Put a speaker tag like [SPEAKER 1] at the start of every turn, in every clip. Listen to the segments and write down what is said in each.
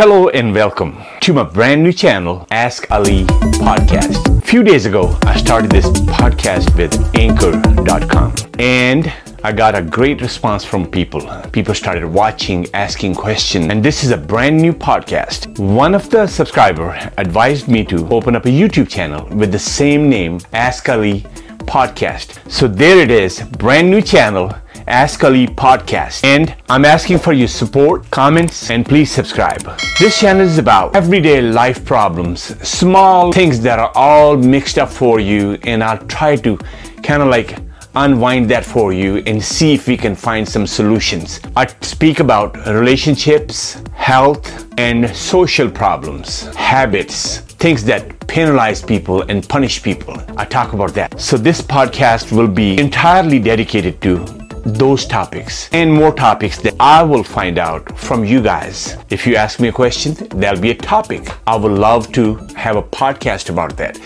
[SPEAKER 1] Hello and welcome to my brand new channel, Ask Ali Podcast. A few days ago, I started this podcast with Anchor.com and I got a great response from people. People started watching, asking questions, and this is a brand new podcast. One of the subscriber advised me to open up a YouTube channel with the same name, Ask Ali Podcast. So there it is, brand new channel Ask Ali podcast. And I'm asking for your support, comments, and please subscribe. This channel is about everyday life problems, small things that are all mixed up for you, and I'll try to kind of like unwind that for you and see if we can find some solutions. I speak about relationships, health, and social problems, habits, things that penalize people and punish people. I talk about that. So this podcast will be entirely dedicated to those topics and more topics that I will find out from you guys. If you ask me a question, there'll be a topic. I would love to have a podcast about that.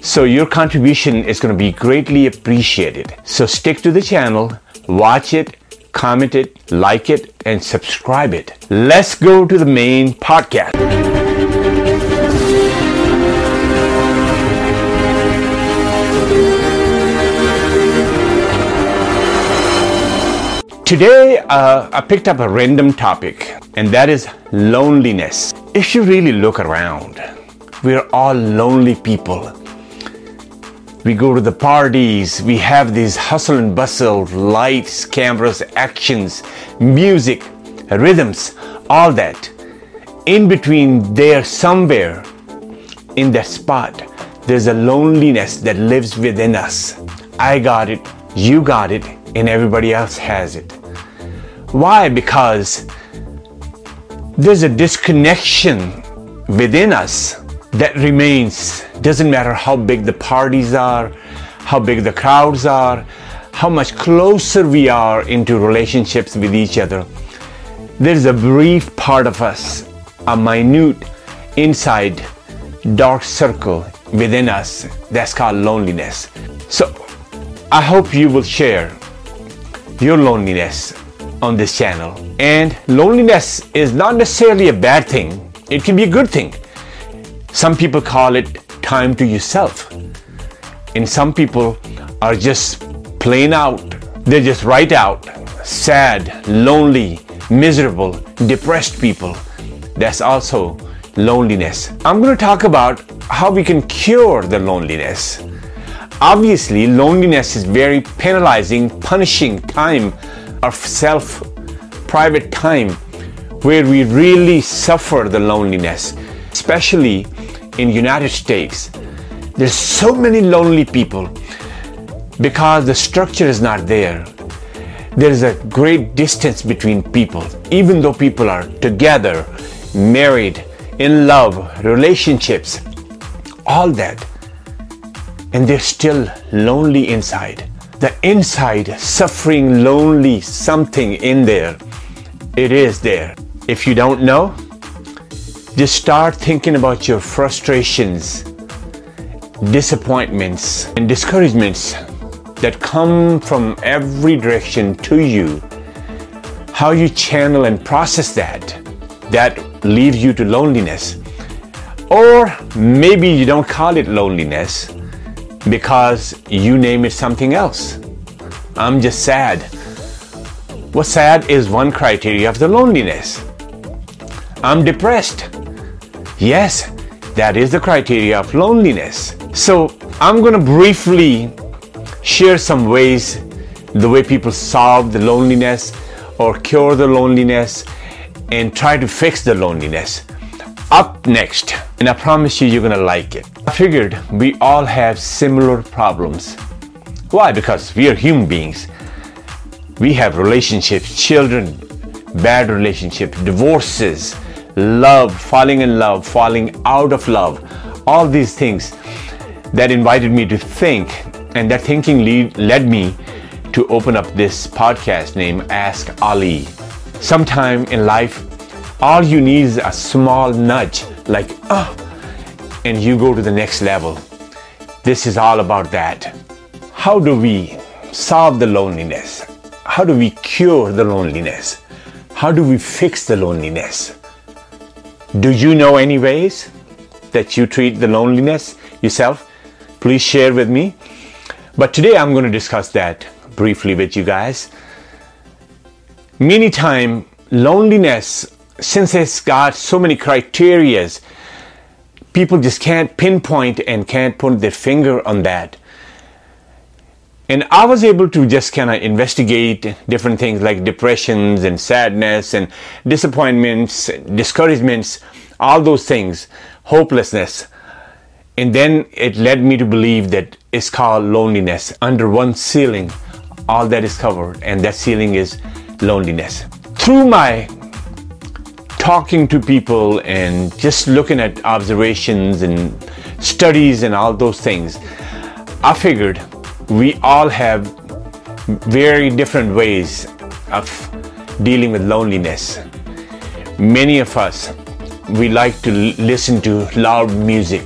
[SPEAKER 1] So your contribution is going to be greatly appreciated. So stick to the channel, watch it, comment it, like it, and subscribe it. Let's go to the main podcast. Today, uh, I picked up a random topic, and that is loneliness. If you really look around, we're all lonely people. We go to the parties, we have these hustle and bustle, lights, cameras, actions, music, rhythms, all that. In between there, somewhere in that spot, there's a loneliness that lives within us. I got it, you got it, and everybody else has it. Why? Because there's a disconnection within us that remains. Doesn't matter how big the parties are, how big the crowds are, how much closer we are into relationships with each other. There's a brief part of us, a minute inside dark circle within us that's called loneliness. So I hope you will share your loneliness on this channel. And loneliness is not necessarily a bad thing, it can be a good thing. Some people call it time to yourself, and some people are just plain out, they're just right out, sad, lonely, miserable, depressed people. That's also loneliness. I'm going to talk about how we can cure the loneliness. Obviously, loneliness is very penalizing, punishing time of self private time where we really suffer the loneliness, especially in United States. There's so many lonely people because the structure is not there. There is a great distance between people, even though people are together, married, in love, relationships, all that. And they're still lonely inside the inside suffering, lonely something in there. It is there. If you don't know, just start thinking about your frustrations, disappointments, and discouragements that come from every direction to you. How you channel and process that, that leads you to loneliness. Or maybe you don't call it loneliness because you name it something else. I'm just sad. What's sad is one criteria of the loneliness. I'm depressed. Yes, that is the criteria of loneliness. So I'm going to briefly share some ways the way people solve the loneliness or cure the loneliness and try to fix the loneliness up next, and I promise you, you're gonna like it. I figured we all have similar problems. Why? Because we are human beings. We have relationships, children, bad relationships, divorces, love, falling in love, falling out of love, all these things that invited me to think, and that thinking lead, led me to open up this podcast named Ask Ali. Sometime in life, all you need is a small nudge, like, oh, and you go to the next level. This is all about that. How do we solve the loneliness? How do we cure the loneliness? How do we fix the loneliness? Do you know any ways that you treat the loneliness yourself? Please share with me. But today I'm going to discuss that briefly with you guys. Many time loneliness, since it's got so many criterias, people just can't pinpoint and can't put their finger on that. And I was able to just kind of investigate different things like depressions and sadness and disappointments, discouragements, all those things, hopelessness. And then it led me to believe that it's called loneliness. Under one ceiling, all that is covered, and that ceiling is loneliness. Through my talking to people and just looking at observations and studies and all those things, I figured we all have very different ways of dealing with loneliness. Many of us, we like to listen to loud music,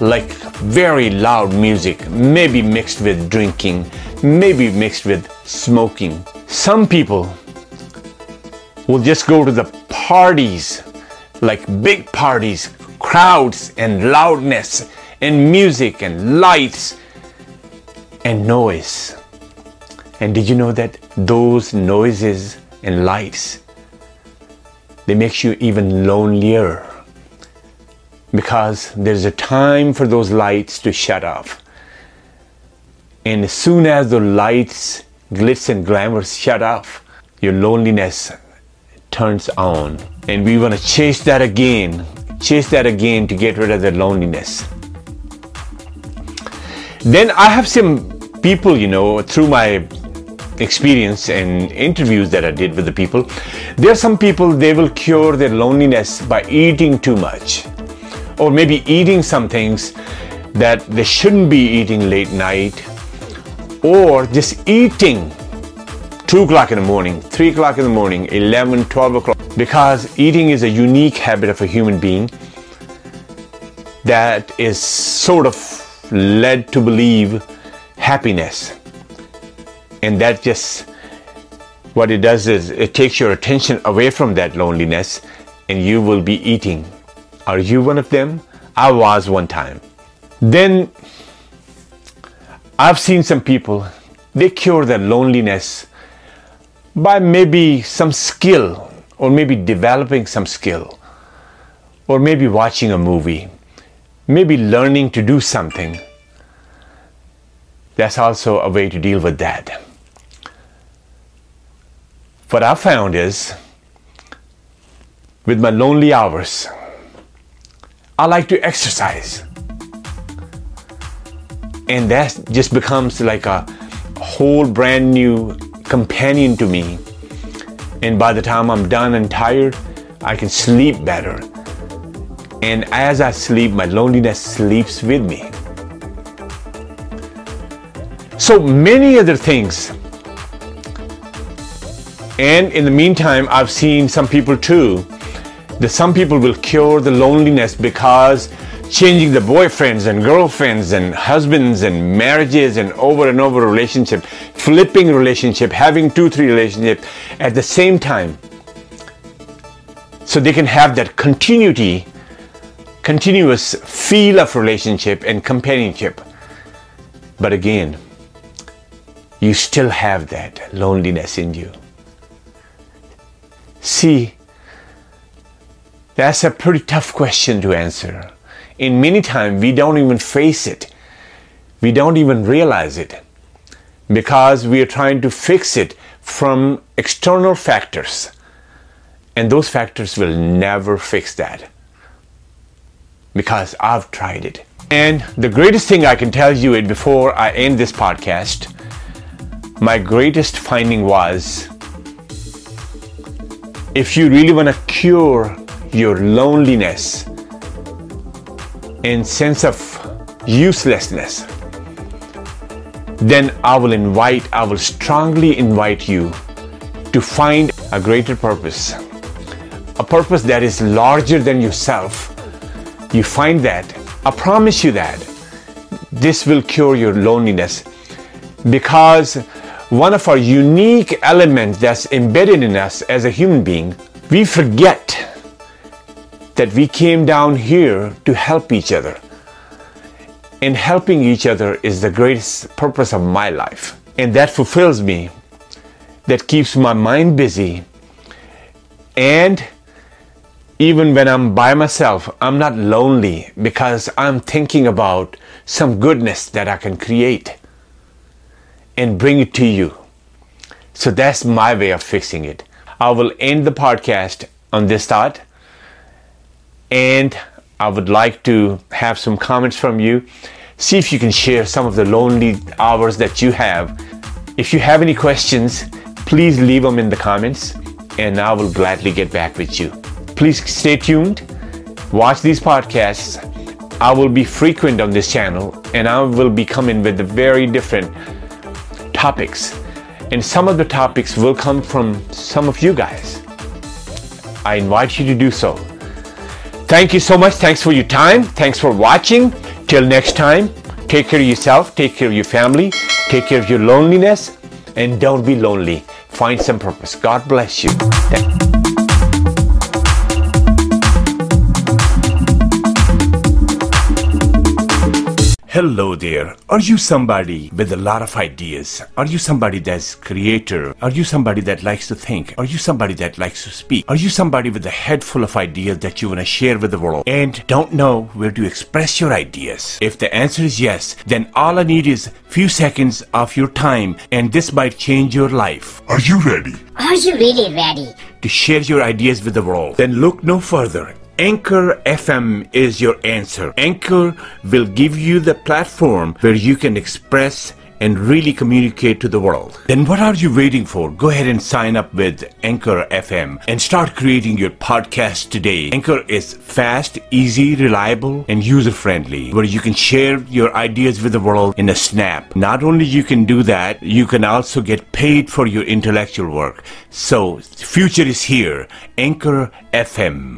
[SPEAKER 1] like very loud music, maybe mixed with drinking, maybe mixed with smoking. Some people will just go to the parties, like big parties, crowds and loudness and music and lights and noise. And did you know that those noises and lights they make you even lonelier because there's a time for those lights to shut off. And as soon as the lights, glitz and glamour shut off, your loneliness turns on. And we want to chase that again, chase that again to get rid of the loneliness. Then I have some people, you know, through my experience and interviews that I did with the people, there are some people they will cure their loneliness by eating too much, or maybe eating some things that they shouldn't be eating late night, or just eating 2 o'clock in the morning, 3 o'clock in the morning, 11, 12 o'clock. Because eating is a unique habit of a human being that is sort of led to believe happiness. And that just, what it does is it takes your attention away from that loneliness and you will be eating. Are you one of them? I was one time. Then I've seen some people, they cure their loneliness by maybe some skill or maybe developing some skill or maybe watching a movie, maybe learning to do something. That's also a way to deal with that. What I found is with my lonely hours, I like to exercise. And that just becomes like a whole brand new companion to me. And by the time I'm done and tired, I can sleep better. And as I sleep, my loneliness sleeps with me. So many other things. And in the meantime, I've seen some people too. That some people will cure the loneliness because changing the boyfriends and girlfriends and husbands and marriages and over and over relationship, flipping relationship, having two, three relationship at the same time. So they can have that continuity, continuous feel of relationship and companionship. But again, you still have that loneliness in you. See, that's a pretty tough question to answer in many times we don't even face it. We don't even realize it because we are trying to fix it from external factors. And those factors will never fix that because I've tried it. And the greatest thing I can tell you before I end this podcast, my greatest finding was if you really want to cure your loneliness, and sense of uselessness, then I will invite, I will strongly invite you to find a greater purpose, a purpose that is larger than yourself. You find that, I promise you that this will cure your loneliness because one of our unique elements that's embedded in us as a human being, we forget that we came down here to help each other. And helping each other is the greatest purpose of my life. And that fulfills me, that keeps my mind busy. And even when I'm by myself, I'm not lonely because I'm thinking about some goodness that I can create and bring it to you. So that's my way of fixing it. I will end the podcast on this thought. And I would like to have some comments from you. See if you can share some of the lonely hours that you have. If you have any questions, please leave them in the comments and I will gladly get back with you. Please stay tuned. Watch these podcasts. I will be frequent on this channel and I will be coming with very different topics. And some of the topics will come from some of you guys. I invite you to do so. Thank you so much. Thanks for your time. Thanks for watching. Till next time, take care of yourself, take care of your family, take care of your loneliness, and don't be lonely. Find some purpose. God bless you. Hello there. Are you somebody with a lot of ideas? Are you somebody that's creator? Are you somebody that likes to think? Are you somebody that likes to speak? Are you somebody with a head full of ideas that you want to share with the world and don't know where to express your ideas? If the answer is yes, then all I need is few seconds of your time and this might change your life.
[SPEAKER 2] Are you ready?
[SPEAKER 3] Are you really ready?
[SPEAKER 1] To share your ideas with the world. Then look no further Anchor FM is your answer. Anchor will give you the platform where you can express and really communicate to the world. Then what are you waiting for? Go ahead and sign up with Anchor FM and start creating your podcast today. Anchor is fast, easy, reliable, and user friendly where you can share your ideas with the world in a snap. Not only you can do that, you can also get paid for your intellectual work. So, future is here. Anchor FM.